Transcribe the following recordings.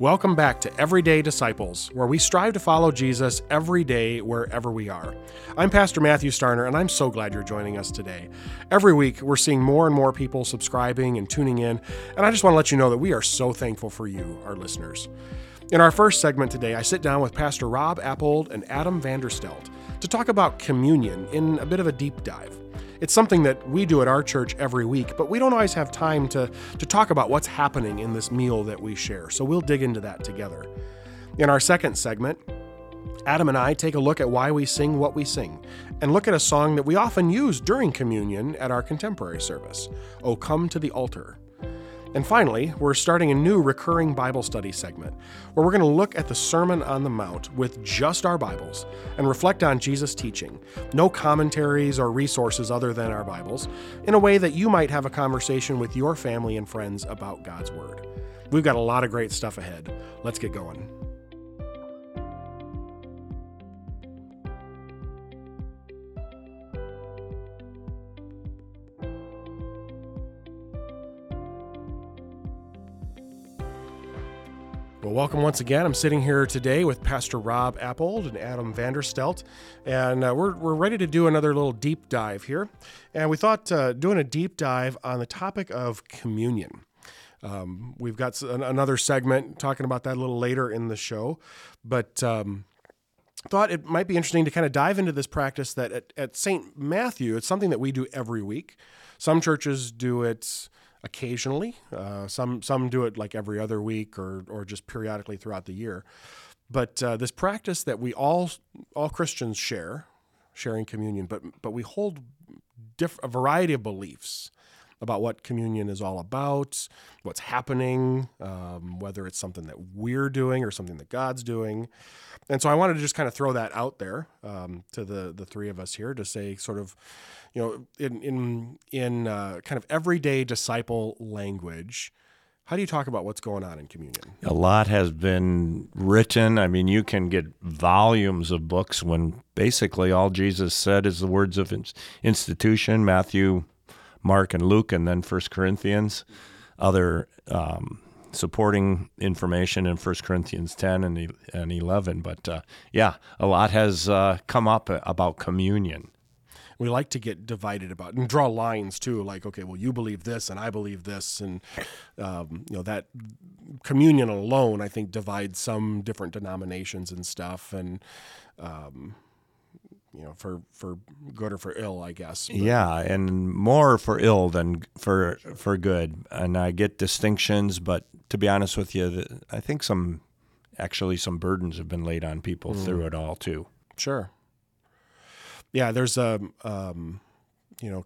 Welcome back to Everyday Disciples, where we strive to follow Jesus every day wherever we are. I'm Pastor Matthew Starner, and I'm so glad you're joining us today. Every week, we're seeing more and more people subscribing and tuning in, and I just want to let you know that we are so thankful for you, our listeners. In our first segment today, I sit down with Pastor Rob Appold and Adam Vanderstelt to talk about communion in a bit of a deep dive. It's something that we do at our church every week, but we don't always have time to, to talk about what's happening in this meal that we share. So we'll dig into that together. In our second segment, Adam and I take a look at why we sing what we sing and look at a song that we often use during communion at our contemporary service, Oh Come to the Altar. And finally, we're starting a new recurring Bible study segment where we're going to look at the Sermon on the Mount with just our Bibles and reflect on Jesus' teaching, no commentaries or resources other than our Bibles, in a way that you might have a conversation with your family and friends about God's Word. We've got a lot of great stuff ahead. Let's get going. Well, welcome once again. I'm sitting here today with Pastor Rob Appold and Adam Vanderstelt, and uh, we're, we're ready to do another little deep dive here. And we thought uh, doing a deep dive on the topic of communion. Um, we've got another segment talking about that a little later in the show, but um, thought it might be interesting to kind of dive into this practice that at, at St. Matthew, it's something that we do every week. Some churches do it occasionally. Uh, some some do it like every other week or or just periodically throughout the year. But uh, this practice that we all all Christians share, sharing communion, but but we hold diff- a variety of beliefs about what communion is all about, what's happening, um, whether it's something that we're doing or something that God's doing. And so I wanted to just kind of throw that out there um, to the the three of us here to say sort of you know, in in in uh, kind of everyday disciple language, how do you talk about what's going on in communion? A lot has been written. I mean, you can get volumes of books when basically all Jesus said is the words of institution, Matthew, Mark, and Luke, and then First Corinthians. Other um, supporting information in First Corinthians 10 and, and 11. But uh, yeah, a lot has uh, come up about communion we like to get divided about and draw lines too like okay well you believe this and i believe this and um, you know that communion alone i think divides some different denominations and stuff and um, you know for for good or for ill i guess but. yeah and more for ill than for for good and i get distinctions but to be honest with you i think some actually some burdens have been laid on people mm. through it all too sure yeah, there's a um, you know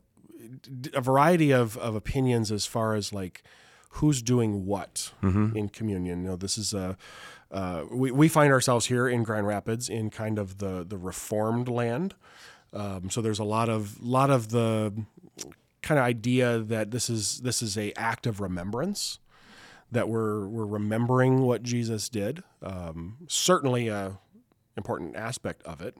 a variety of, of opinions as far as like who's doing what mm-hmm. in communion. You know, this is a uh, we we find ourselves here in Grand Rapids in kind of the the Reformed land. Um, so there's a lot of lot of the kind of idea that this is this is a act of remembrance that we're we're remembering what Jesus did. Um, certainly a important aspect of it.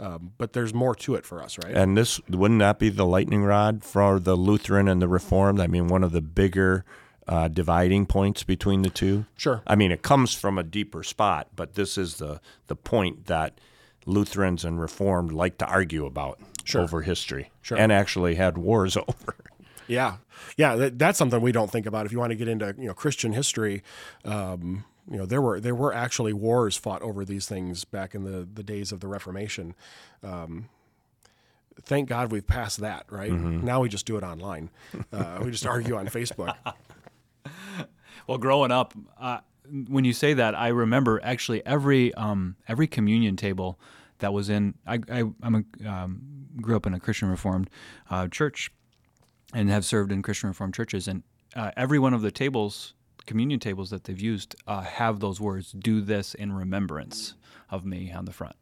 Um, but there's more to it for us, right? And this wouldn't that be the lightning rod for the Lutheran and the Reformed? I mean, one of the bigger uh, dividing points between the two. Sure. I mean, it comes from a deeper spot, but this is the the point that Lutherans and Reformed like to argue about sure. over history, sure. and actually had wars over. Yeah, yeah, that, that's something we don't think about. If you want to get into you know Christian history, um, you know there were there were actually wars fought over these things back in the the days of the Reformation. Um, thank God we've passed that. Right mm-hmm. now we just do it online. Uh, we just argue on Facebook. well, growing up, uh, when you say that, I remember actually every um, every communion table that was in. I, I am a um, grew up in a Christian Reformed uh, church, and have served in Christian Reformed churches, and uh, every one of the tables communion tables that they've used uh, have those words "Do this in remembrance of me" on the front.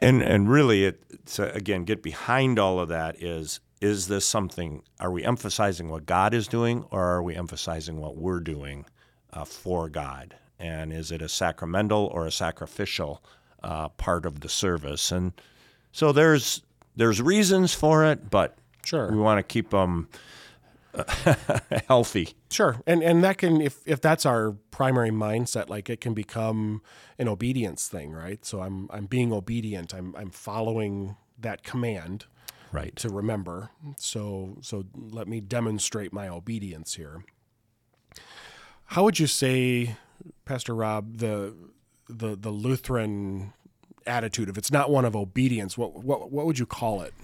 And and really, it again get behind all of that is is this something? Are we emphasizing what God is doing, or are we emphasizing what we're doing uh, for God? And is it a sacramental or a sacrificial uh, part of the service? And so there's there's reasons for it, but sure we want to keep them healthy. Sure, and and that can if if that's our primary mindset, like it can become an obedience thing, right? So I'm I'm being obedient. I'm I'm following that command, Right. to remember. So so let me demonstrate my obedience here. How would you say, Pastor Rob, the the the Lutheran attitude, if it's not one of obedience, what what what would you call it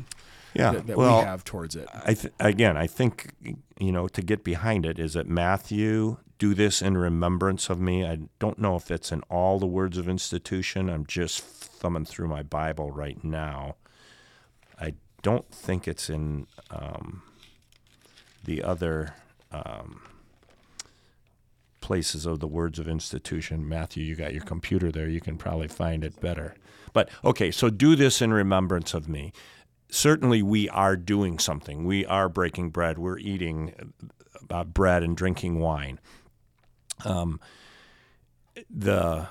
Yeah. that, that well, we have towards it? I th- again, I think you know to get behind it is that Matthew do this in remembrance of me. I don't know if it's in all the words of institution. I'm just thumbing through my Bible right now. I don't think it's in um, the other um, places of the words of institution. Matthew, you got your computer there. You can probably find it better. But okay, so do this in remembrance of me certainly we are doing something. We are breaking bread. We're eating uh, bread and drinking wine. Um, the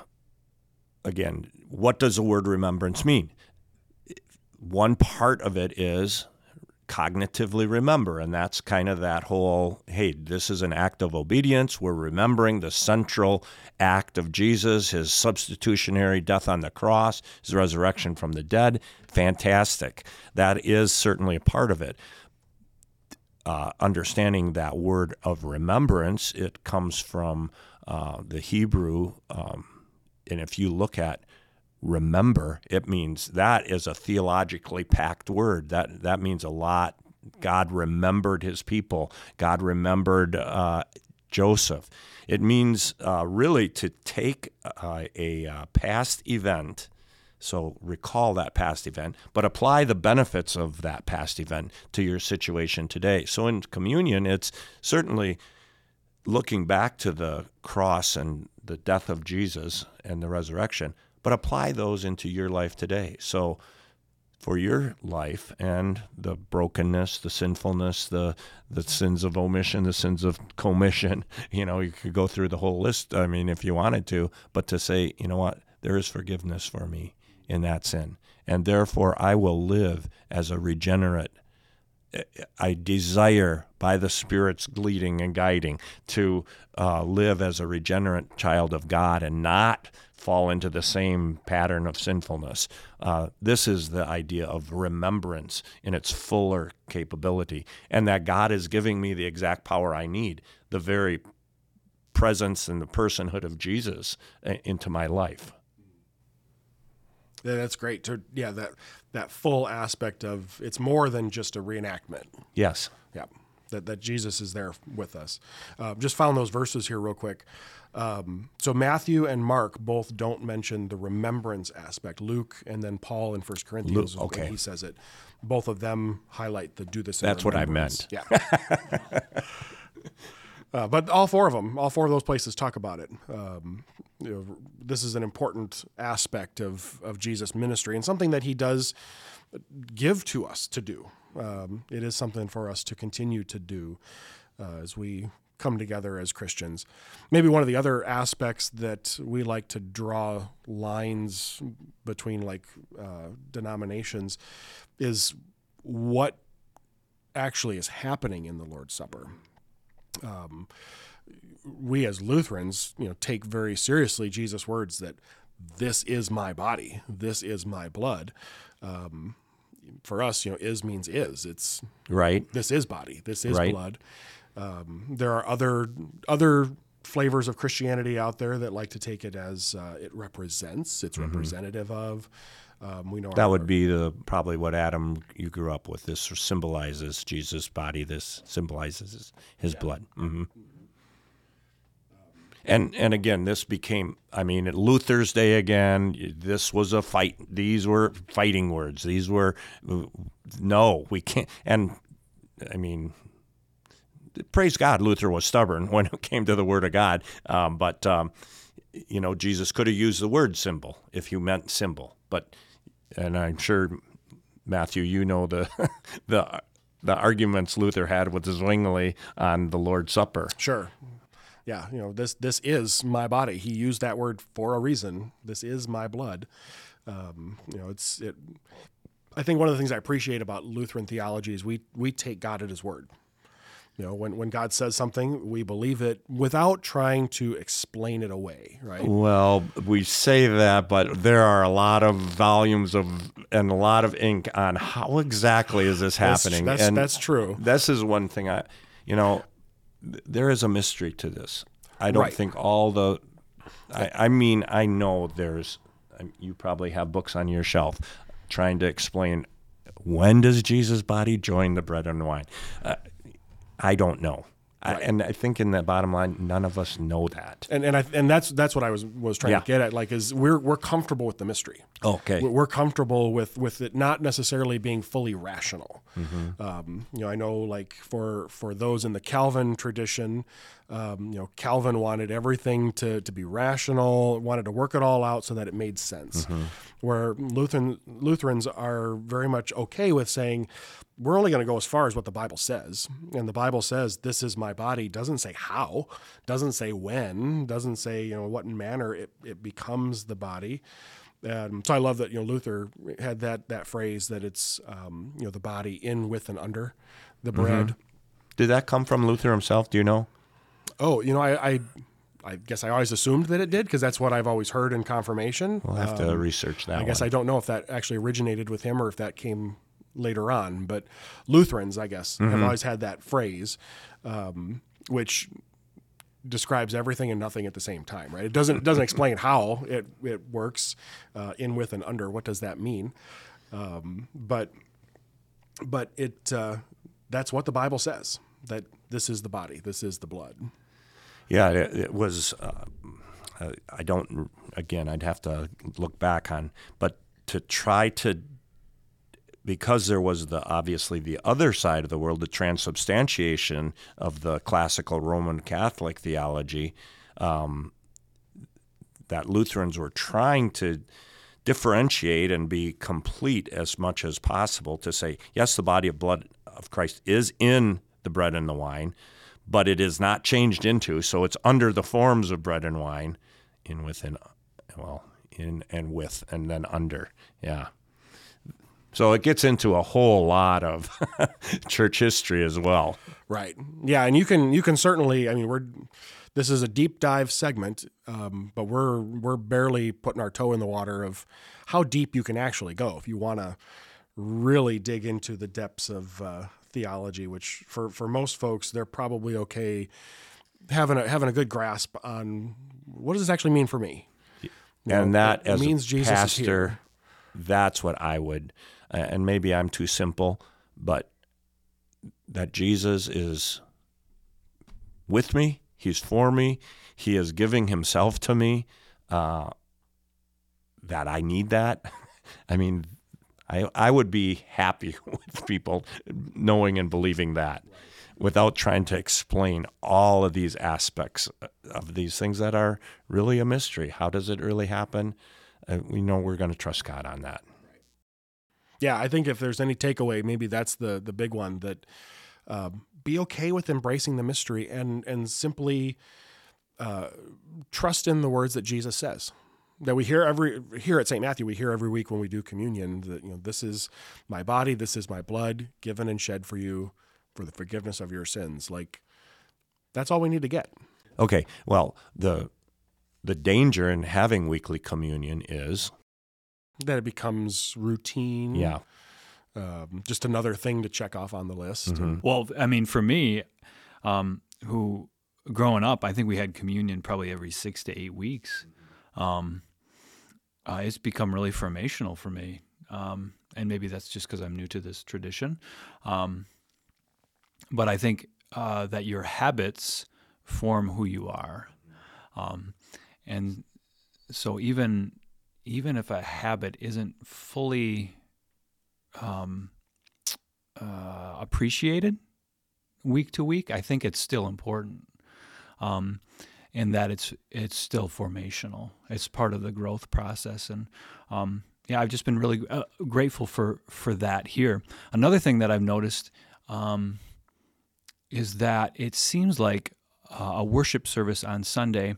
again, what does the word remembrance mean? One part of it is cognitively remember, and that's kind of that whole hey, this is an act of obedience. We're remembering the central act of Jesus, his substitutionary death on the cross, his resurrection from the dead. Fantastic. That is certainly a part of it. Uh, understanding that word of remembrance, it comes from uh, the Hebrew, um, and if you look at remember, it means that is a theologically packed word. That that means a lot. God remembered His people. God remembered uh, Joseph. It means uh, really to take uh, a uh, past event. So recall that past event, but apply the benefits of that past event to your situation today. So in communion, it's certainly looking back to the cross and the death of Jesus and the resurrection, but apply those into your life today. So for your life and the brokenness, the sinfulness, the the sins of omission, the sins of commission, you know, you could go through the whole list, I mean, if you wanted to, but to say, you know what, there is forgiveness for me in that sin. And therefore I will live as a regenerate I desire by the Spirit's leading and guiding to uh, live as a regenerate child of God and not fall into the same pattern of sinfulness. Uh, this is the idea of remembrance in its fuller capability, and that God is giving me the exact power I need, the very presence and the personhood of Jesus uh, into my life. Yeah, that's great. To, yeah, that that full aspect of it's more than just a reenactment. Yes. Yeah, that that Jesus is there with us. Uh, just found those verses here real quick. Um, so Matthew and Mark both don't mention the remembrance aspect. Luke and then Paul in First Corinthians, Luke, okay. he says it. Both of them highlight the do this. That's what I meant. Yeah. Uh, but all four of them, all four of those places talk about it. Um, you know, this is an important aspect of, of Jesus' ministry and something that he does give to us to do. Um, it is something for us to continue to do uh, as we come together as Christians. Maybe one of the other aspects that we like to draw lines between like uh, denominations is what actually is happening in the Lord's Supper um, we as Lutherans, you know, take very seriously Jesus' words that this is my body, this is my blood. Um, for us, you know, is means is. It's Right. this is body, this is Right. blood. Um, there are other other flavors of Christianity out there that like to take it as uh, it represents, it's representative of. Um, we know Mm-hmm. That would be the probably what Adam you grew up with. This symbolizes Jesus' body. This symbolizes his, his blood. hmm And and again, this became. I mean, at Luther's day again. This was a fight. These were fighting words. These were no, we can't. And I mean, praise God, Luther was stubborn when it came to the Word of God. Um, but um, you know, Jesus could have used the word symbol if you meant symbol. But and I'm sure Matthew, you know the the the arguments Luther had with Zwingli on the Lord's Supper. Sure. Yeah, you know this. This is my body. He used that word for a reason. This is my blood. Um, you know, it's it. I think one of the things I appreciate about Lutheran theology is we we take God at His word. You know, when, when God says something, we believe it without trying to explain it away, right? Well, we say that, but there are a lot of volumes of and a lot of ink on how exactly is this happening. that's- and that's true. This is one thing I, you know, th- there is a mystery to this. I don't Right. think all the, I, I mean, I know there's, you probably have books on your shelf trying to explain when does Jesus' body join the bread and wine. Uh, I don't know. I, and I think in the bottom line, none of us know that. And and I, and that's that's what I was was trying Yeah. to get at. Like, is we're we're comfortable with the mystery. Okay. We're- We're comfortable with with it not necessarily being fully rational. Mm-hmm. Um, you know, I know like for for those in the Calvin tradition, um, you know, Calvin wanted everything to to be rational, wanted to work it all out so that it made sense. Mm-hmm. Where Lutheran Lutherans are very much okay with saying. We're only going to go as far as what the Bible says. And the Bible says, This is my body, doesn't say how, doesn't say when, doesn't say, you know, what manner it, it becomes the body. Um, so I love that you know Luther had that that phrase that it's um, you know the body in with and under the bread. Did that come from Luther himself? Do you know? Oh, you know I, I I guess I always assumed that it did because that's what I've always heard in confirmation. We'll have to research that Um, I guess one. I don't know if that actually originated with him or if that came later on, but Lutherans, I guess, have always had that phrase, um, which describes everything and nothing at the same time, right? It doesn't it doesn't explain how it it works uh, in with and under. What does that mean? Um, but but it uh, that's what the Bible says that this is the body, this is the blood. Yeah, it, it was. Uh, uh, I don't. Again, I'd have to look back on, but to try to, because there was the obviously the other side of the world, the transubstantiation of the classical Roman Catholic theology, um, that Lutherans were trying to differentiate and be complete as much as possible to say, yes, the body of blood of Christ is in the bread and the wine, but it is not changed into, so it's under the forms of bread and wine, in within, well, in and with, and then under. Yeah. So it gets into a whole lot of church history as well. Right. Yeah, and you can you can certainly. I mean, we're this is a deep dive segment, um, but we're we're barely putting our toe in the water of how deep you can actually go if you want to really dig into the depths of uh, theology. Which for for most folks, they're probably okay having a having a good grasp on what does this actually mean for me. and that it as means a Jesus pastor, that's what I would. uh, And maybe I'm too simple, but that Jesus is with me. He's for me. He is giving Himself to me. Uh, that I need that. I mean, I I would be happy with people knowing and believing that. Without trying to explain all of these aspects of these things that are really a mystery. How does it really happen? Uh, we know we're going to trust God on that. yeah, I think if there's any takeaway, maybe that's the the big one that um, be okay with embracing the mystery and and simply uh, trust in the words that Jesus says. That we hear every here at St. Matthew, we hear every week when we do communion that you know this is my body, this is my blood, given and shed for you for the forgiveness of your sins. Like that's all we need to get. Okay. Well, the the danger in having weekly communion is That it becomes routine. yeah. um, just another thing to check off on the list. And- Well, I mean, for me, um, who growing up, I think we had communion probably every six to eight weeks. Um, uh, it's become really formational for me, um, and maybe that's just because I'm new to this tradition. Um, but I think uh, that your habits form who you are, um, and so even even if a habit isn't fully um, uh, appreciated week to week, I think it's still important. Um, in that it's it's still formational. It's part of the growth process, and um, yeah, I've just been really uh, grateful for for that here. Another thing that I've noticed um, is that it seems like uh, a worship service on Sunday,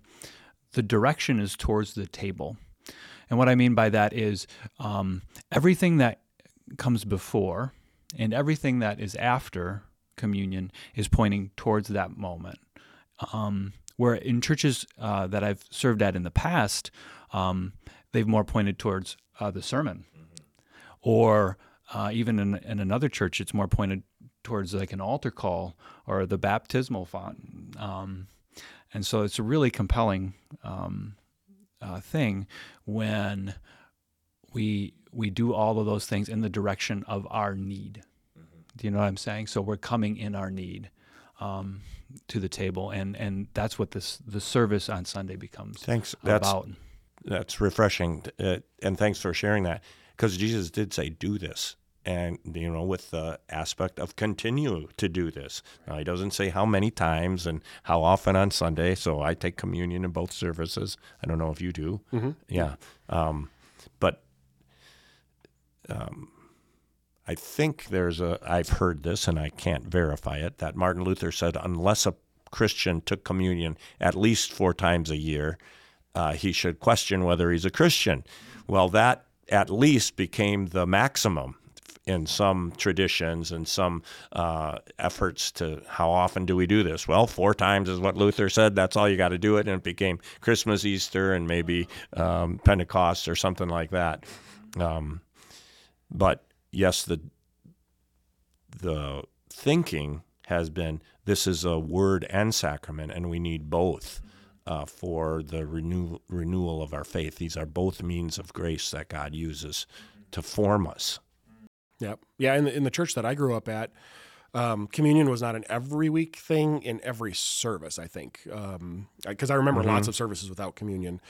the direction is towards the table, and what I mean by that is um, everything that comes before and everything that is after communion is pointing towards that moment. Um, where in churches uh, that I've served at in the past, um, they've more pointed towards uh, the sermon, or uh, even in, in another church, it's more pointed towards like an altar call or the baptismal font. Um, and so it's a really compelling um, uh, thing when we we do all of those things in the direction of our need. Do you know what I'm saying? So we're coming in our need um, to the table, and and that's what this the service on Sunday becomes Thanks. That's about. that's refreshing, uh, and thanks for sharing that. Because Jesus did say, "Do this," and you know, with the aspect of continue to do this. Now, he doesn't say how many times and how often on Sunday. So I take communion in both services. I don't know if you do. Yeah, um, but um, I think there's a. I've heard this, and I can't verify it. That Martin Luther said, unless a Christian took communion at least four times a year, uh, he should question whether he's a Christian. Well, that at least became the maximum in some traditions and some uh, efforts to how often do we do this? Well, four times is what Luther said. That's all you got to do it, and it became Christmas, Easter, and maybe um, Pentecost or something like that. Um, but yes, the the thinking has been this is a word and sacrament, and we need both uh, for the renew, renewal of our faith. These are both means of grace that God uses to form us. Yep. Yeah. In the, in the church that I grew up at, um, communion was not an every week thing in every service, I think. Because I remember lots of services without communion.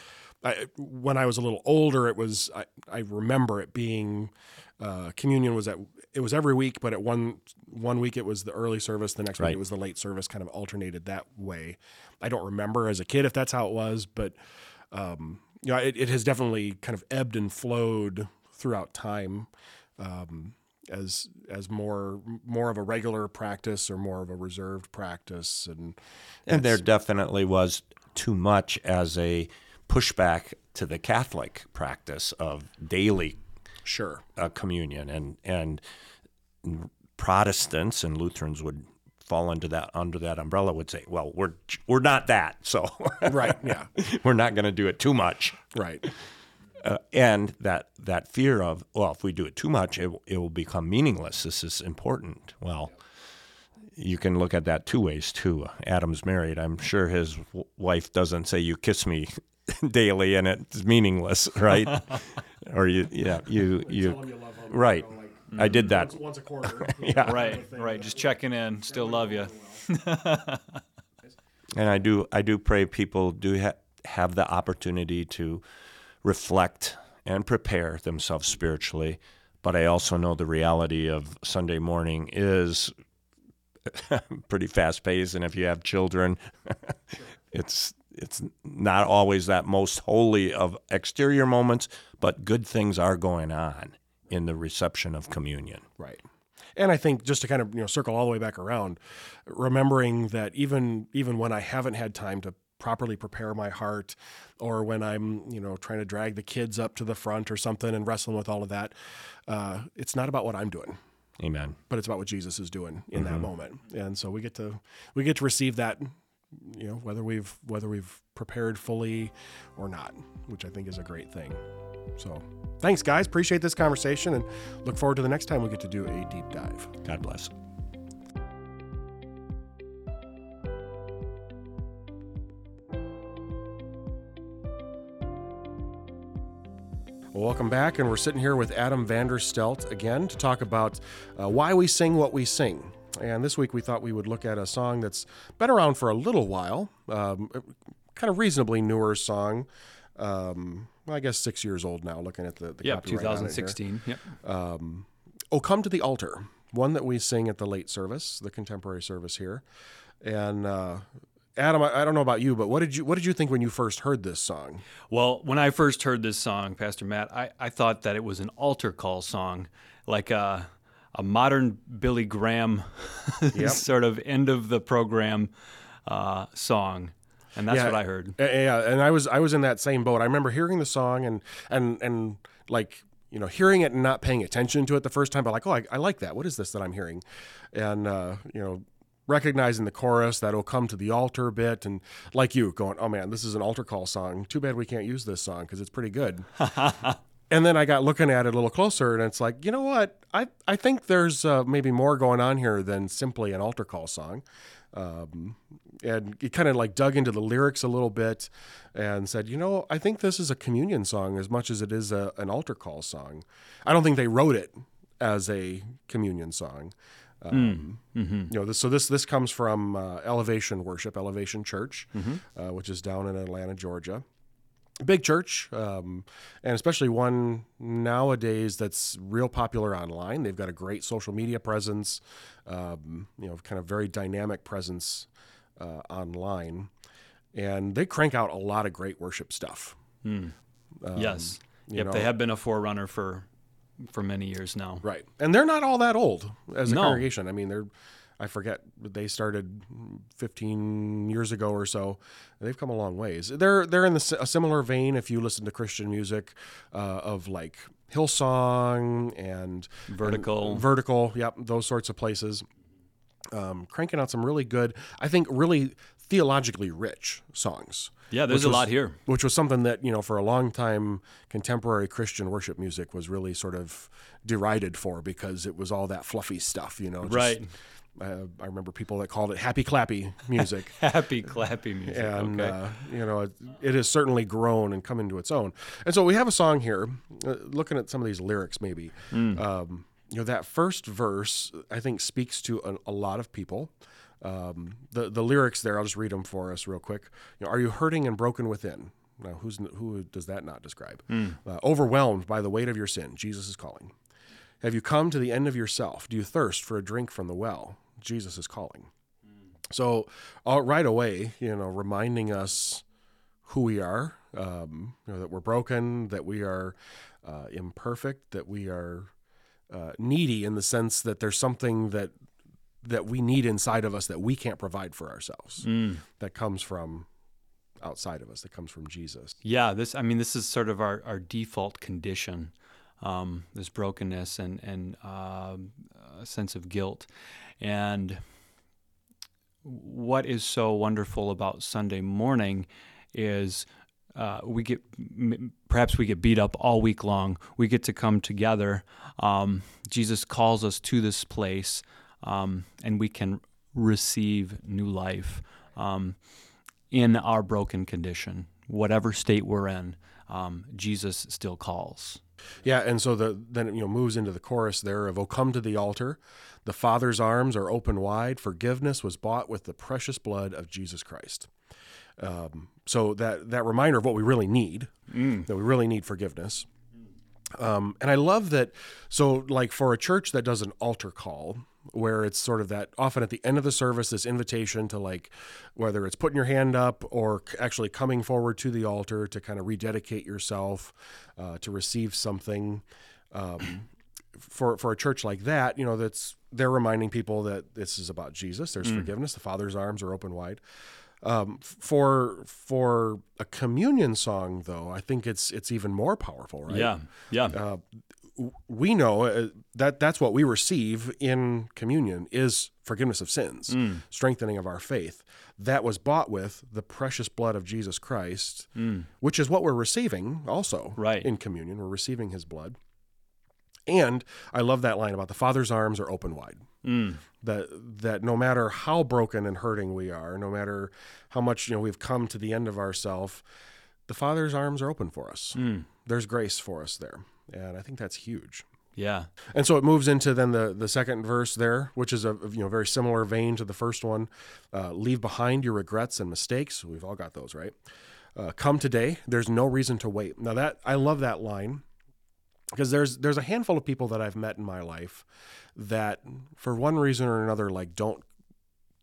I, when I was a little older, it was, I, I remember it being, uh, communion was at, it was every week, but at one, one week it was the early service, the next week it was the late service, kind of alternated that way. I don't remember as a kid if that's how it was, but, um, you know, it, it has definitely kind of ebbed and flowed throughout time um, as as more more of a regular practice or more of a reserved practice, and And there definitely was too much as a pushback to the Catholic practice of daily sure, uh, communion, and and Protestants and Lutherans would fall into that under that umbrella would say, well, we're we're not that, so right, yeah, we're not going to do it too much. right, uh, and that that fear of well, if we do it too much, it, it will become meaningless. This is important. Well, you can look at that two ways too. Adam's married. I'm sure his w- wife doesn't say you kiss me daily and it's meaningless, right? or you, yeah, you, you, right. I did that. once a quarter. Yeah, Right, right. Just checking in. Still love you. and I do I do pray people do ha- have the opportunity to reflect and prepare themselves spiritually, but I also know the reality of Sunday morning is pretty fast paced, and if you have children, it's it's not always that most holy of exterior moments, but good things are going on in the reception of communion. Right. And I think just to kind of you know circle all the way back around, remembering that even even when I haven't had time to properly prepare my heart, or when I'm you know trying to drag the kids up to the front or something and wrestling with all of that, uh, it's not about what I'm doing, Amen. but it's about what Jesus is doing in that moment. And so we get to we get to receive that, you know, whether we've whether we've prepared fully or not, which I think is a great thing. So thanks guys, appreciate this conversation and look forward to the next time we get to do a deep dive. God bless. Well, welcome back, and we're sitting here with Adam Vanderstelt again to talk about uh, why we sing what we sing. And this week we thought we would look at a song that's been around for a little while, um, kind of reasonably newer song. Um, well, I guess six years old now, looking at the, the Yep, copyright on it here. 2016. Yep. Oh, Come to the Altar, one that we sing at the late service, the contemporary service here. And uh, Adam, I, I don't know about you, but what did you what did you think when you first heard this song? Well, when I first heard this song, Pastor Matt, I, I thought that it was an altar call song, like a, a modern Billy Graham sort of end of the program uh, song. And that's Yeah. what I heard. Yeah, and I was I was in that same boat. I remember hearing the song and and and like you know, hearing it and not paying attention to it the first time, but like, oh, I, I like that. What is this that I'm hearing? And, uh, you know, recognizing the chorus that'll come to the altar bit and like you going, oh man, this is an altar call song. Too bad we can't use this song because it's pretty good. and then I got looking at it a little closer and it's like, you know what? I, I think there's uh, maybe more going on here than simply an altar call song. Um, and he kind of like dug into the lyrics a little bit and said, you know, I think this is a communion song as much as it is a, an altar call song. I don't think they wrote it as a communion song. Um, mm-hmm. You know, this, so this this comes from uh, Elevation Worship, Elevation Church, mm-hmm. uh, which is down in Atlanta, Georgia. Big church, um, and especially one nowadays that's real popular online. They've got a great social media presence, um, you know, kind of very dynamic presence uh, online, and they crank out a lot of great worship stuff. Mm. Um, yes, yep, know, they have been a forerunner for for many years now. Right, and they're not all that old as a no. congregation. I mean, they're I forget they started 15 years ago or so. They've come a long ways. They're they're in the, a similar vein if you listen to Christian music uh, of like Hillsong and Vertical, and Vertical, yep, those sorts of places. Um, cranking out some really good, I think, really theologically rich songs. Yeah, there's a was, lot here. Which was something that, you know, for a long time, contemporary Christian worship music was really sort of derided for because it was all that fluffy stuff, you know. Just, right. Uh, I remember people that called it happy clappy music. happy clappy music. And, okay. uh, you know, it, it, has certainly grown and come into its own. And so we have a song here, uh, looking at some of these lyrics maybe. Mm. Um, you know, that first verse, I think, speaks to a, a lot of people. Um, the the lyrics there, I'll just read them for us real quick. You know, are you hurting and broken within? Now, who's who does that not describe? Mm. Uh, overwhelmed by the weight of your sin, Jesus is calling. Have you come to the end of yourself? Do you thirst for a drink from the well? Jesus is calling. So, uh, right away, you know, reminding us who we are, um, you know, that we're broken, that we are uh, imperfect, that we are uh, needy in the sense that there's something that that we need inside of us that we can't provide for ourselves. Mm. That comes from outside of us. That comes from Jesus. Yeah, this. I mean, this is sort of our, our default condition. Um, this brokenness and and uh, a sense of guilt, and what is so wonderful about Sunday morning is uh, we get perhaps we get beat up all week long. We get to come together. Um, Jesus calls us to this place um, and we can receive new life um, in our broken condition, whatever state we're in. Um, Jesus still calls. Yeah, and so the then it, you know moves into the chorus there of "Oh, come to the altar, the Father's arms are open wide. Forgiveness was bought with the precious blood of Jesus Christ." Um, so that that reminder of what we really need, mm. that we really need forgiveness. Um, and I love that. So, like for a church that does an altar call, where it's sort of that often at the end of the service, this invitation to like whether it's putting your hand up or actually coming forward to the altar to kind of rededicate yourself uh, to receive something. Um, for for a church like that, you know, that's they're reminding people that this is about Jesus. There's mm. forgiveness. The Father's arms are open wide. Um, for for a communion song, though, I think it's it's even more powerful, right? Yeah, yeah. Uh, we know uh, that that's what we receive in communion is forgiveness of sins, mm. strengthening of our faith. That was bought with the precious blood of Jesus Christ, mm. which is what we're receiving also right. in communion. We're receiving his blood. And I love that line about the Father's arms are open wide. Mm. That that no matter how broken and hurting we are, no matter how much you know we've come to the end of ourself, the Father's arms are open for us. Mm. There's grace for us there, and I think that's huge. Yeah. And so it moves into then the the second verse there, which is a you know very similar vein to the first one. Uh, Leave behind your regrets and mistakes. We've all got those, right? Uh, come today. There's no reason to wait. Now that I love that line because there's there's a handful of people that I've met in my life that for one reason or another like don't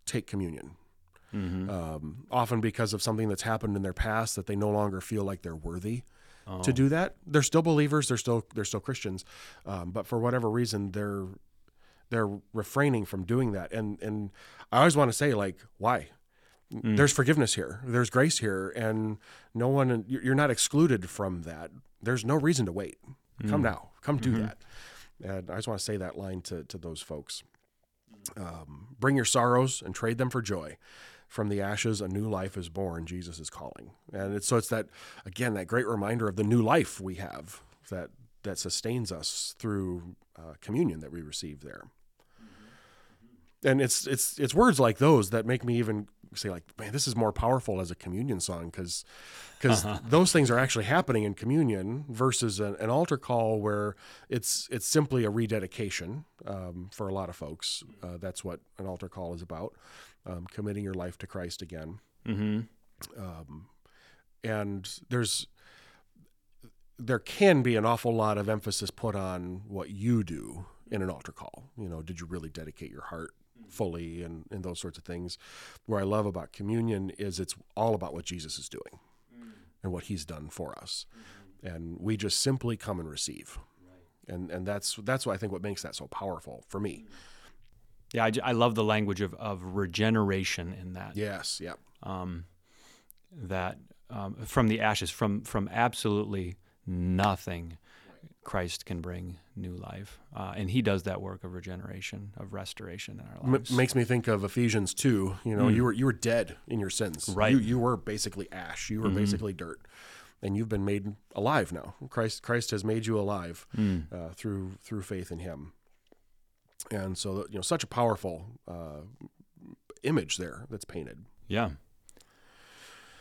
take communion. Mm-hmm. Um, often because of something that's happened in their past that they no longer feel like they're worthy oh. to do that. They're still believers. They're still they're still Christians, um, but for whatever reason they're they're refraining from doing that. And and I always want to say like why. Mm. There's forgiveness here. There's grace here, and no one. You're not excluded from that. There's no reason to wait. Come now, come do that. And I just want to say that line to to those folks. Um, bring your sorrows and trade them for joy. From the ashes, a new life is born. Jesus is calling, and it's so it's that again that great reminder of the new life we have that that sustains us through uh, communion that we receive there. And it's it's it's words like those that make me even say like, man, this is more powerful as a communion song because because those things are actually happening in communion versus an, an altar call where it's it's simply a rededication um, for a lot of folks. Uh, that's what an altar call is about, um, committing your life to Christ again. Um, and there's there can be an awful lot of emphasis put on what you do in an altar call. You know, did you really dedicate your heart fully and, and those sorts of things? Where I love about communion is it's all about what Jesus is doing and what he's done for us. And we just simply come and receive. And and that's that's what I think what makes that so powerful for me. Yeah, I love the language of, of regeneration in that. Yes, yeah. um, that um, from the ashes, from from absolutely nothing, Christ can bring new life, uh, and He does that work of regeneration, of restoration in our M- lives. makes me think of Ephesians 2. You know, you were you were dead in your sins. Right. You, you were basically ash. You were basically dirt. And you've been made alive now. Christ Christ has made you alive uh, through through faith in him. And so you know such a powerful uh, image there that's painted. yeah,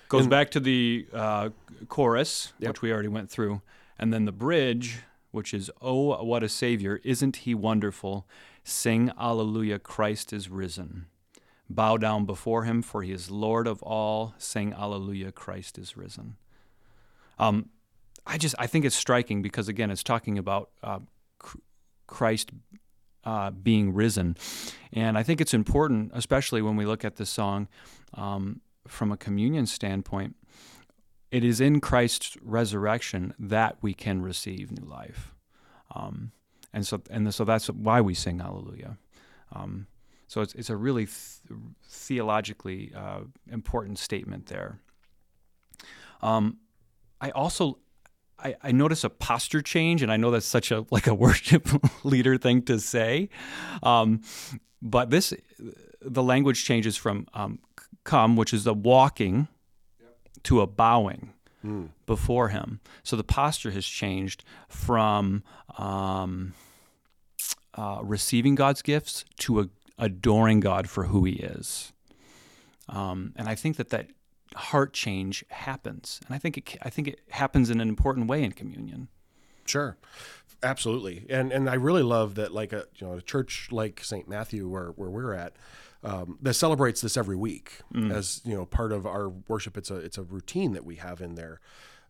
goes And- back to the uh, chorus, Yep. which we already went through, and then the bridge, which is "Oh, what a Savior! Isn't He wonderful? Sing Alleluia! Christ is risen." Bow down before him, for he is Lord of all. Sing Alleluia, Christ is risen. Um, I just I think it's striking because again, it's talking about uh, Christ uh, being risen, and I think it's important, especially when we look at this song um, from a communion standpoint. It is in Christ's resurrection that we can receive new life, um, and so and so that's why we sing Hallelujah. Um, so it's, it's a really th- theologically uh, important statement there. Um, I also I, I notice a posture change, and I know that's such a like a worship leader thing to say, um, but this the language changes from um, come, which is the walking, to a bowing before him. So the posture has changed from um, uh, receiving God's gifts to a, adoring God for who He is. Um, and I think that that heart change happens, and I think it I think it happens in an important way in communion. Sure, absolutely, and and I really love that like a you know a church like St. Matthew where where we're at um, that celebrates this every week as you know part of our worship. It's a it's a routine that we have in there.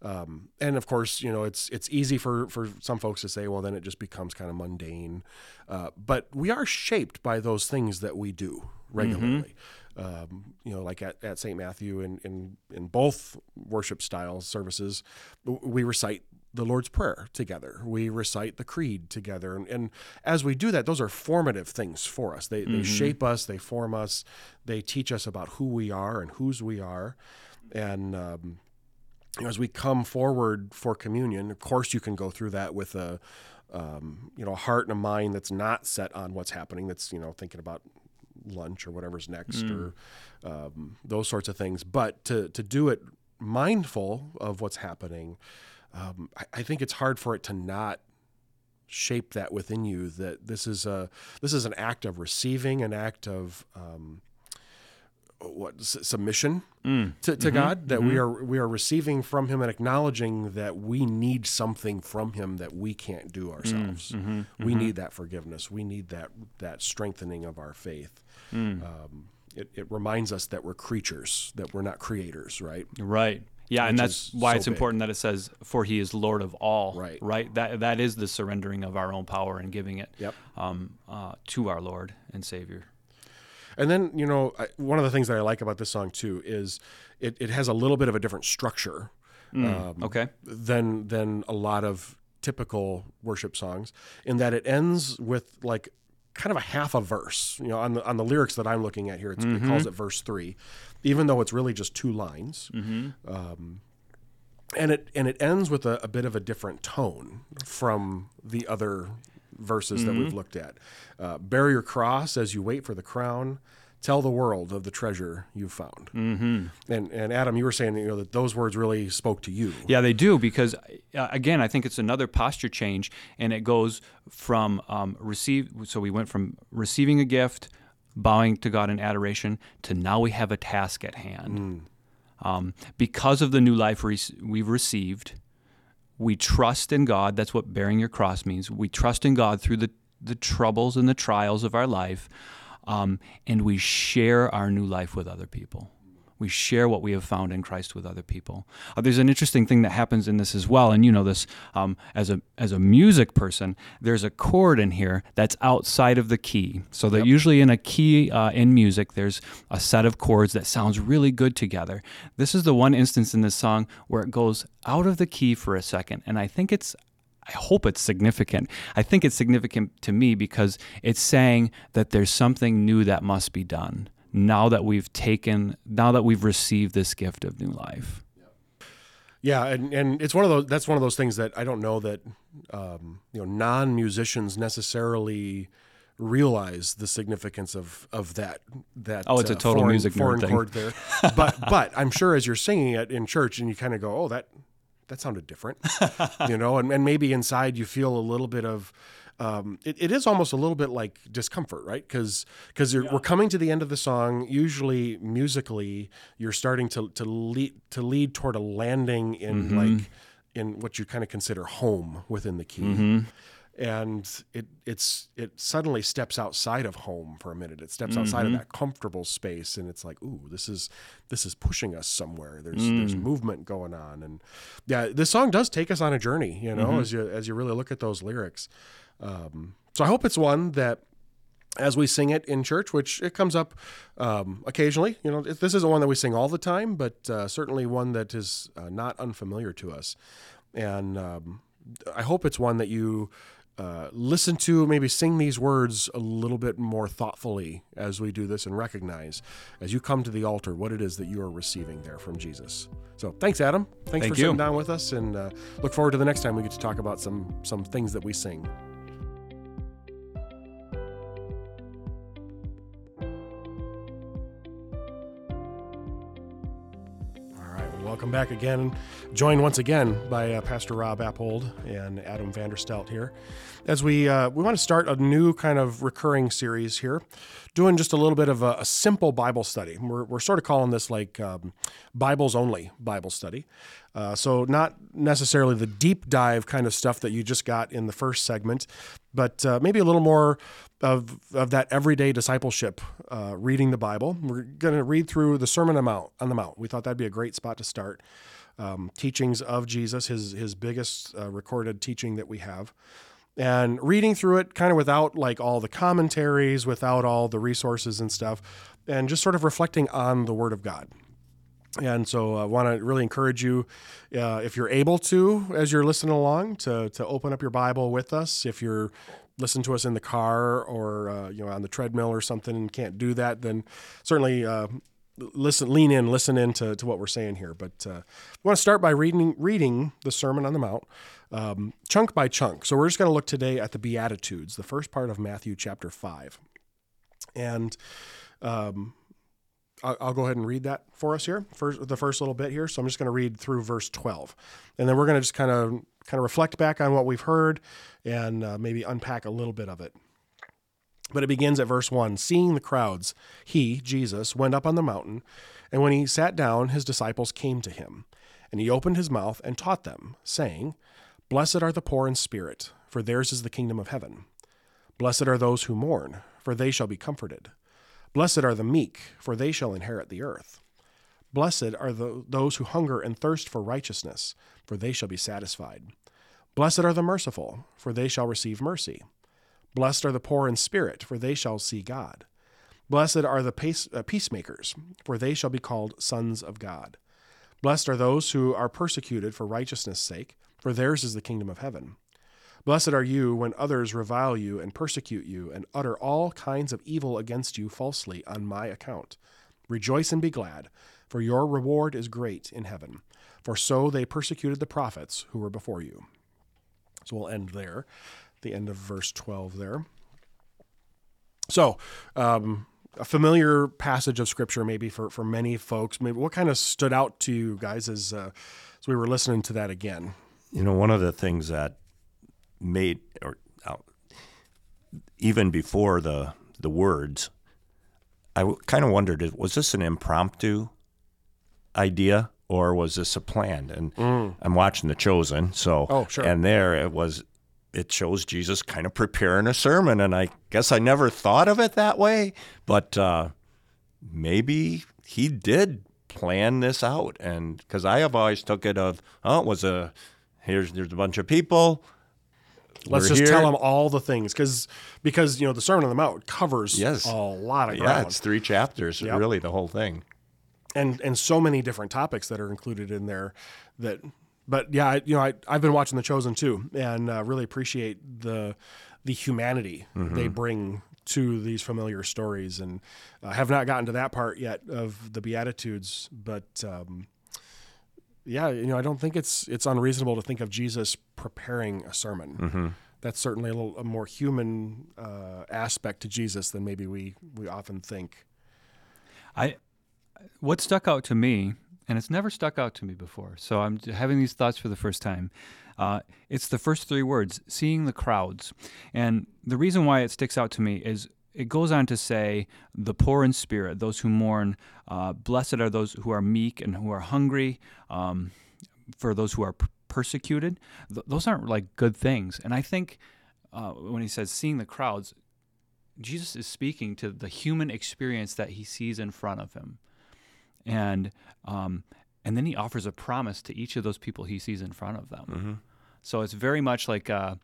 Um, and of course, you know, it's it's easy for for some folks to say, well, then it just becomes kind of mundane. Uh, but we are shaped by those things that we do regularly. Um, you know, like at, at St. Matthew in, in in both worship styles services, we recite the Lord's Prayer together. We recite the Creed together, and, and as we do that, those are formative things for us. They they shape us, they form us, they teach us about who we are and whose we are, and um, you know, as we come forward for communion, of course, you can go through that with a, um, you know, a heart and a mind that's not set on what's happening. That's you know thinking about lunch or whatever's next or um, those sorts of things. But to to do it mindful of what's happening, um, I, I think it's hard for it to not shape that within you. That this is a this is an act of receiving, an act of um, what s- submission mm. to, to mm-hmm. God that we mm-hmm. are we are receiving from Him and acknowledging that we need something from Him that we can't do mm. ourselves. Mm-hmm. We need that forgiveness. We need that that strengthening of our faith. Mm. Um, it, it reminds us that we're creatures, that we're not creators, right? Right. Yeah, and that's why so it's big. important that it says, "For He is Lord of all." Right. Right. That that is the surrendering of our own power and giving it Yep. um, uh, to our Lord and Savior. And then, you know, I, one of the things that I like about this song too is it, it has a little bit of a different structure um, Okay. than than a lot of typical worship songs in that it ends with like kind of a half a verse. You know, on the on the lyrics that I'm looking at here, it's, it calls it verse three, even though it's really just two lines. Um, and it and it ends with a, a bit of a different tone from the other verses that we've looked at. Uh, Bear your cross as you wait for the crown. Tell the world of the treasure you've found. Mm-hmm. And and Adam, you were saying you know that those words really spoke to you. Yeah, they do because uh, again, I think it's another posture change, and it goes from um, receive. So we went from receiving a gift, bowing to God in adoration, to now we have a task at hand. Um, because of the new life re- we've received, we trust in God. That's what bearing your cross means. We trust in God through the the troubles and the trials of our life, um, and we share our new life with other people. We share what we have found in Christ with other people. Uh, there's an interesting thing that happens in this as well, and you know this um, as a as a music person. There's a chord in here that's outside of the key. So that usually in a key uh, in music, there's a set of chords that sounds really good together. This is the one instance in this song where it goes out of the key for a second, and I think it's I hope it's significant. I think it's significant to me because it's saying that there's something new that must be done now that we've taken, now that we've received this gift of new life. Yeah, and, and it's one of those. That's one of those things that I don't know that um, you know non musicians necessarily realize the significance of of that that uh, Oh, it's a total foreign, music foreign thing. chord there. but but I'm sure as you're singing it in church and you kind of go, oh that that sounded different, you know, and, and maybe inside you feel a little bit of. Um, it, it is almost a little bit like discomfort, right? Because because we're coming to the end of the song. Usually, musically, you're starting to to lead to lead toward a landing in Mm-hmm. like in what you kind of consider home within the key Mm-hmm. And it it's it suddenly steps outside of home for a minute. It steps outside Mm-hmm. of that comfortable space, and it's like, ooh, this is this is pushing us somewhere. There's Mm. there's movement going on, and yeah, this song does take us on a journey. You know, Mm-hmm. as you as you really look at those lyrics. Um, so I hope it's one that. As we sing it in church, which it comes up um, occasionally, you know, this isn't one that we sing all the time, but uh, certainly one that is uh, not unfamiliar to us. And um, I hope it's one that you uh, listen to, maybe sing these words a little bit more thoughtfully as we do this and recognize as you come to the altar what it is that you are receiving there from Jesus. So thanks, Adam. Thanks Thank for you. sitting down with us and uh, look forward to the next time we get to talk about some some things that we sing. Welcome back again. Joined once again by uh, Pastor Rob Appold and Adam Vanderstelt here, as we uh, we want to start a new kind of recurring series here, doing just a little bit of a, a simple Bible study. We're, we're sort of calling this like um, Bibles only Bible study. Uh, so not necessarily the deep dive kind of stuff that you just got in the first segment, but uh, maybe a little more of, of that everyday discipleship, uh, reading the Bible. We're going to read through the Sermon on the Mount. On the Mount, we thought that'd be a great spot to start. Um, teachings of Jesus, his his biggest uh, recorded teaching that we have, and reading through it kind of without like all the commentaries, without all the resources and stuff, and just sort of reflecting on the Word of God. And so I want to really encourage you, uh, if you're able to, as you're listening along, to, to open up your Bible with us. If you're listening to us in the car or uh, you know on the treadmill or something and can't do that, then certainly uh, listen, lean in, listen in to, to what we're saying here. But uh, we want to start by reading reading the Sermon on the Mount, um, chunk by chunk. So we're just going to look today at the Beatitudes, the first part of Matthew chapter five, and um, I'll, go ahead and read that for us here, first, the first little bit here. So I'm just going to read through verse 12, and then we're going to just kind of kind of reflect back on what we've heard and uh, maybe unpack a little bit of it. But it begins at verse 1 Seeing the crowds, he, Jesus, went up on the mountain, and when he sat down, his disciples came to him. And he opened his mouth and taught them, saying, Blessed are the poor in spirit, for theirs is the kingdom of heaven. Blessed are those who mourn, for they shall be comforted. Blessed are the meek, for they shall inherit the earth. Blessed are the, those who hunger and thirst for righteousness, for they shall be satisfied. Blessed are the merciful, for they shall receive mercy. Blessed are the poor in spirit, for they shall see God. Blessed are the pace, uh, peacemakers, for they shall be called sons of God. Blessed are those who are persecuted for righteousness' sake, for theirs is the kingdom of heaven. Blessed are you when others revile you and persecute you and utter all kinds of evil against you falsely on my account. Rejoice and be glad, for your reward is great in heaven. for so they persecuted the prophets who were before you. So we'll end there, the end of verse 12 there. So, um, a familiar passage of scripture, maybe for, for many folks. Maybe what kind of stood out to you guys as, uh, as we were listening to that again? You know, one of the things that made, or uh, even before the the words, I w- kind of wondered: was this an impromptu idea, or was this a plan? And I'm watching The Chosen, so Oh, sure. and there it was. It shows Jesus kind of preparing a sermon, and I guess I never thought of it that way, but uh, maybe he did plan this out, and because I have always took it of oh, it was a here's there's a bunch of people. Let's We're just here. tell them all the things because because you know the Sermon on the Mount covers Yes. a lot of Yeah, it's three chapters, Yep. really the whole thing. and and so many different topics that are included in there that but yeah I, you know I, I've been watching The Chosen too and uh, really appreciate the the humanity they bring to these familiar stories and I have not gotten to that part yet of the Beatitudes but um, yeah you know I don't think it's it's unreasonable to think of Jesus preparing a sermon that's certainly a little a more human uh, aspect to Jesus than maybe we we often think I what stuck out to me, and it's never stuck out to me before. So I'm having these thoughts for the first time. Uh, it's the first three words, seeing the crowds, and the reason why it sticks out to me is it goes on to say, "The poor in spirit, those who mourn, uh, blessed are those who are meek and who are hungry." Um, for those who are p- persecuted, Th- those aren't like good things. And I think uh, when he says seeing the crowds, Jesus is speaking to the human experience that he sees in front of him, and um, and then he offers a promise to each of those people he sees in front of them. Mm-hmm. So it's very much like a,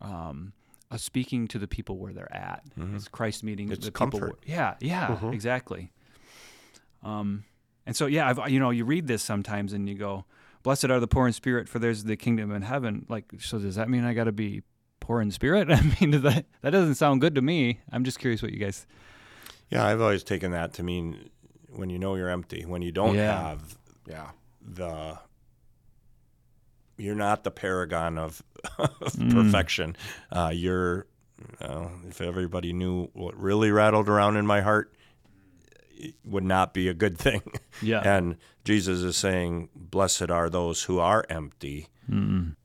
um, speaking to the people where they're at. It's Christ meeting It's the people. comfort. Where, yeah, yeah, exactly. Um, and so yeah, I've, you know, you read this sometimes and you go, "Blessed are the poor in spirit, for there's the kingdom in heaven." Like, so does that mean I got to be poor in spirit? I mean, does that that doesn't sound good to me. I'm just curious what you guys. Yeah, I've always taken that to mean when you know you're empty, when you don't Yeah. have yeah the you're not the paragon of, of Mm. perfection. Uh, you're uh, if everybody knew what really rattled around in my heart, it would not be a good thing. Yeah. And Jesus is saying, "Blessed are those who are empty,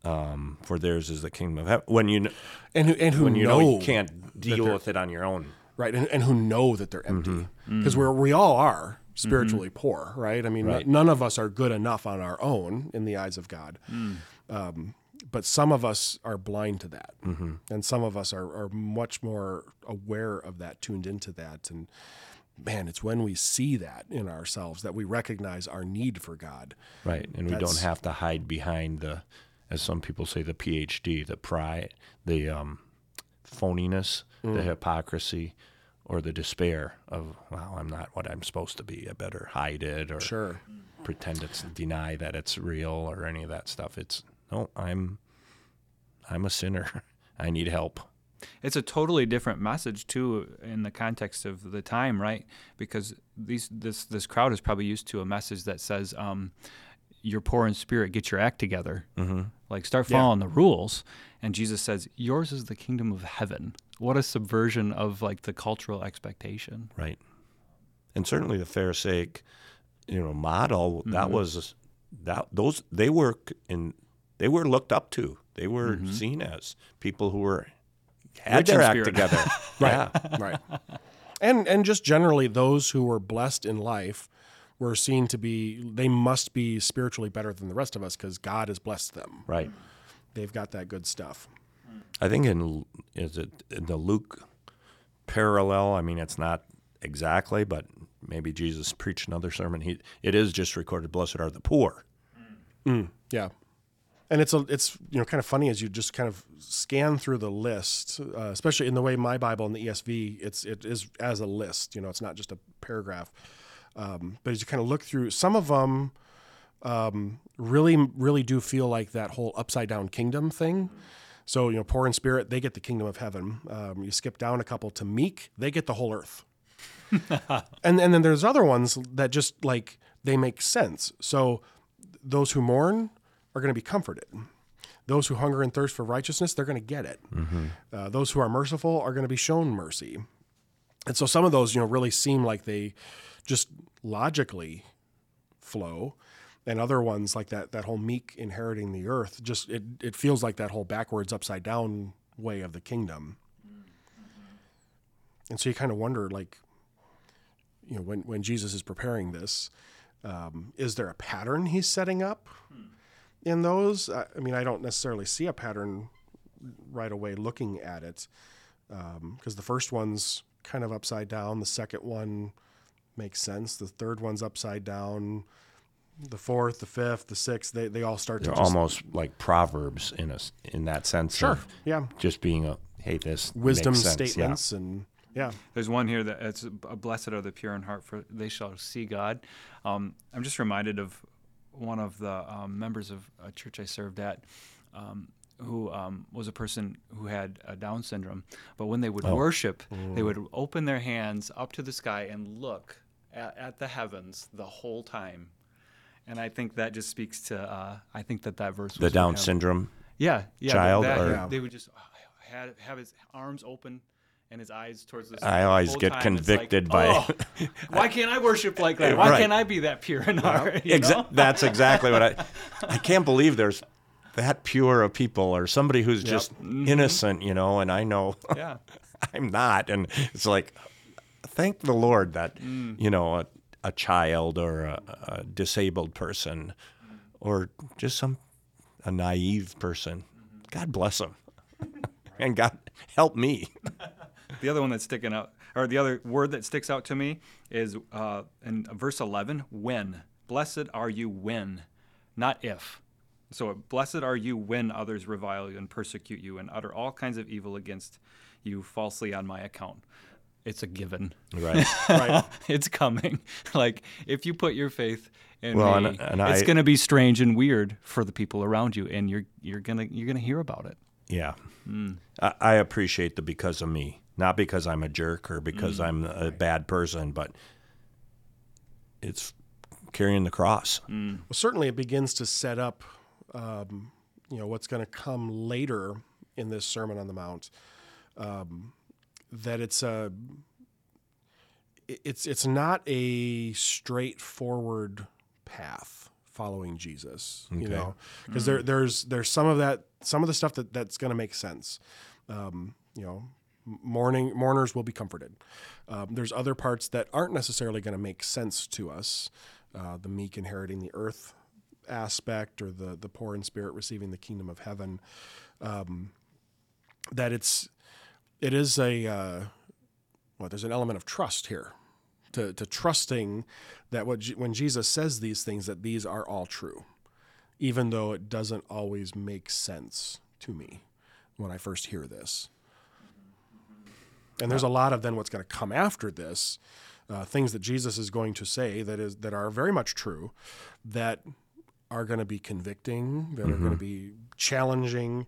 um, for theirs is the kingdom of heaven." When you kn- and who and who when you know, know you can't deal with it on your own. right and, and who know that they're empty Mm-hmm. because we're we all are spiritually poor right? I mean Right. none of us are good enough on our own in the eyes of god. Mm. um, but some of us are blind to that. Mm-hmm. and some of us are, are much more aware of that tuned into that. And man it's when we see that in ourselves that we recognize our need for god. Right, and we don't have to hide behind the, as some people say, the PhD, the pride, the um, phoniness, the hypocrisy, or the despair of, well, I'm not what I'm supposed to be. I better hide it or sure pretend it's deny that it's real or any of that stuff. It's no, I'm, I'm a sinner. I need help. It's a totally different message too in the context of the time, right? Because these this this crowd is probably used to a message that says, um, "You're poor in spirit, get your act together." Mm-hmm. Like start Yeah. following the rules. And Jesus says, "Yours is the kingdom of heaven." What a subversion of like the cultural expectation. Right. And certainly the Pharisaic, you know, model that was that those they were in they were looked up to. They were seen as people who were had Rich their act spirit. together. Yeah. right and and just generally those who were blessed in life were seen to be they must be spiritually better than the rest of us because god has blessed them Right. they've got that good stuff I think in is it in the Luke parallel, I mean it's not exactly, but maybe Jesus preached another sermon. He it is just recorded, blessed are the poor. yeah and it's a it's you know kind of funny as you just kind of scan through the list uh, especially in the way my bible in the esv it's it is as a list you know it's not just a paragraph um, but as you kind of look through some of them um, really really do feel like that whole upside down kingdom thing so you know poor in spirit they get the kingdom of heaven um, you skip down a couple to meek they get the whole earth and and then there's other ones that just like they make sense so those who mourn are going to be comforted. Those who hunger and thirst for righteousness, they're going to get it. Uh, those who are merciful are going to be shown mercy. And so some of those, you know, really seem like they just logically flow. And other ones like that that whole meek inheriting the earth, just it, it feels like that whole backwards upside down way of the kingdom. Mm-hmm. And so you kind of wonder like you know, when, when Jesus is preparing this, um, is there a pattern he's setting up hmm. in those? I, I mean, I don't necessarily see a pattern right away looking at it um, because the first one's kind of upside down. The second one makes sense. The third one's upside down. The fourth, the fifth, the sixth, they, they all start They're to just almost like proverbs in a s in that sense. Sure, yeah. Just being a hey, this wisdom makes sense. Yeah. statements and yeah. There's one here that it's a blessed are the pure in heart, for they shall see God. Um, I'm just reminded of one of the um, members of a church I served at, um, who um, was a person who had uh, Down syndrome. But when they would worship, they would open their hands up to the sky and look at, at the heavens the whole time. And I think that just speaks to. Uh, I think that that verse. The Down syndrome. Yeah, yeah. child that, or- Yeah. they would just have have his arms open and his eyes towards the. I always get time. It's like, convicted by- "Oh, why can't I worship like that? Why Right. can't I be that pure in heart? you Exa- that's exactly what I. I can't believe there's that pure of people or somebody who's just mm-hmm. innocent, you know. And I know Yeah. I'm not, and it's like, thank the Lord that mm. you know a, a child or a, a disabled person, or just some a naive person. Mm-hmm. God bless them, and God help me. The other one that's sticking out, or the other word that sticks out to me, is uh, in verse 11 when. Blessed are you when, not if. So, blessed are you when others revile you and persecute you and utter all kinds of evil against you falsely on my account. It's a given. Right. Right. it's coming. Like if you put your faith in Well, me, and- and it's going to be strange and weird for the people around you, and you're you're gonna you're gonna hear about it. Yeah. Hmm. I, I appreciate the because of me, not because I'm a jerk or because hmm. I'm a bad person, but it's carrying the cross. Hmm. Well, certainly it begins to set up, um, you know, what's going to come later in this Sermon on the Mount. Um, that it's a it's it's not a straightforward path following Jesus. You know, because there there's there's some of that some of the stuff that that's going to make sense. Um, you know, mourning mourners will be comforted. Um, there's other parts that aren't necessarily going to make sense to us. Uh, the meek inheriting the earth aspect, or the the poor in spirit receiving the kingdom of heaven. Um, that it's it is a uh, well, there's an element of trust here. To, to trusting that what Je- when Jesus says these things that these are all true, even though it doesn't always make sense to me when I first hear this. And there's a lot of then what's going to come after this, uh, things that Jesus is going to say that is that are very much true, that are going to be convicting, that are going to be challenging,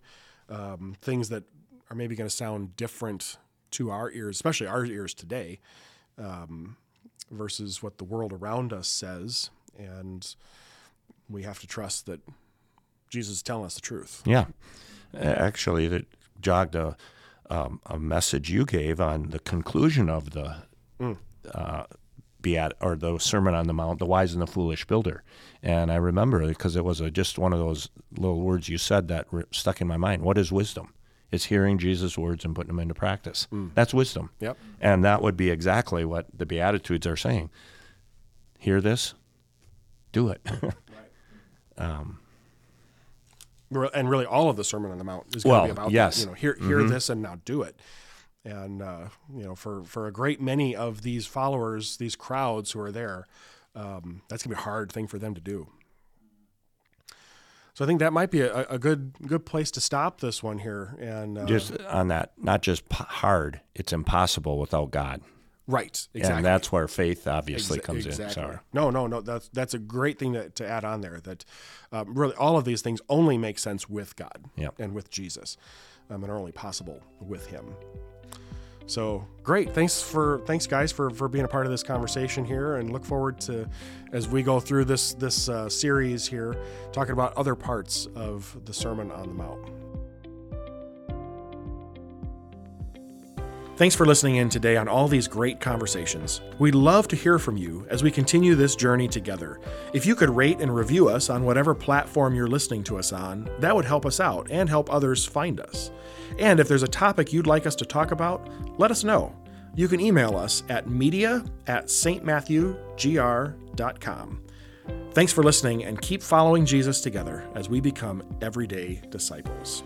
um, things that are maybe going to sound different to our ears, especially our ears today, um, versus what the world around us says, and we have to trust that Jesus is telling us the truth. Yeah. Actually, that jogged a, um, a message you gave on the conclusion of the uh, Beat or the Sermon on the Mount, the wise and the foolish builder. And I remember because it was a, just one of those little words you said that re- stuck in my mind. What is wisdom? It's hearing Jesus' words and putting them into practice. Hmm. That's wisdom. Yep. And that would be exactly what the Beatitudes are saying. Hear this, do it. Um, re- and really all of the Sermon on the Mount is going to Well, be about yes. that, you know hear hear mm-hmm. this and now do it and uh, you know for for a great many of these followers these crowds who are there um, that's going to be a hard thing for them to do so I think that might be a, a good good place to stop this one here and uh, just on that, not just p- hard, it's impossible without God. right exactly And that's where faith obviously Exa- comes in. exactly. Sorry. No, no, no. That's that's a great thing to, to add on there. That um, really all of these things only make sense with God Yep. and with Jesus, um, and are only possible with Him. So great. Thanks for thanks guys for for being a part of this conversation here, and look forward to as we go through this this uh, series here, talking about other parts of the Sermon on the Mount. Thanks for listening in today on all these great conversations. We'd love to hear from you as we continue this journey together. If you could rate and review us on whatever platform you're listening to us on, that would help us out and help others find us. And if there's a topic you'd like us to talk about, let us know. You can email us at media at stmatthewgr.com. Thanks for listening and keep following Jesus together as we become everyday disciples.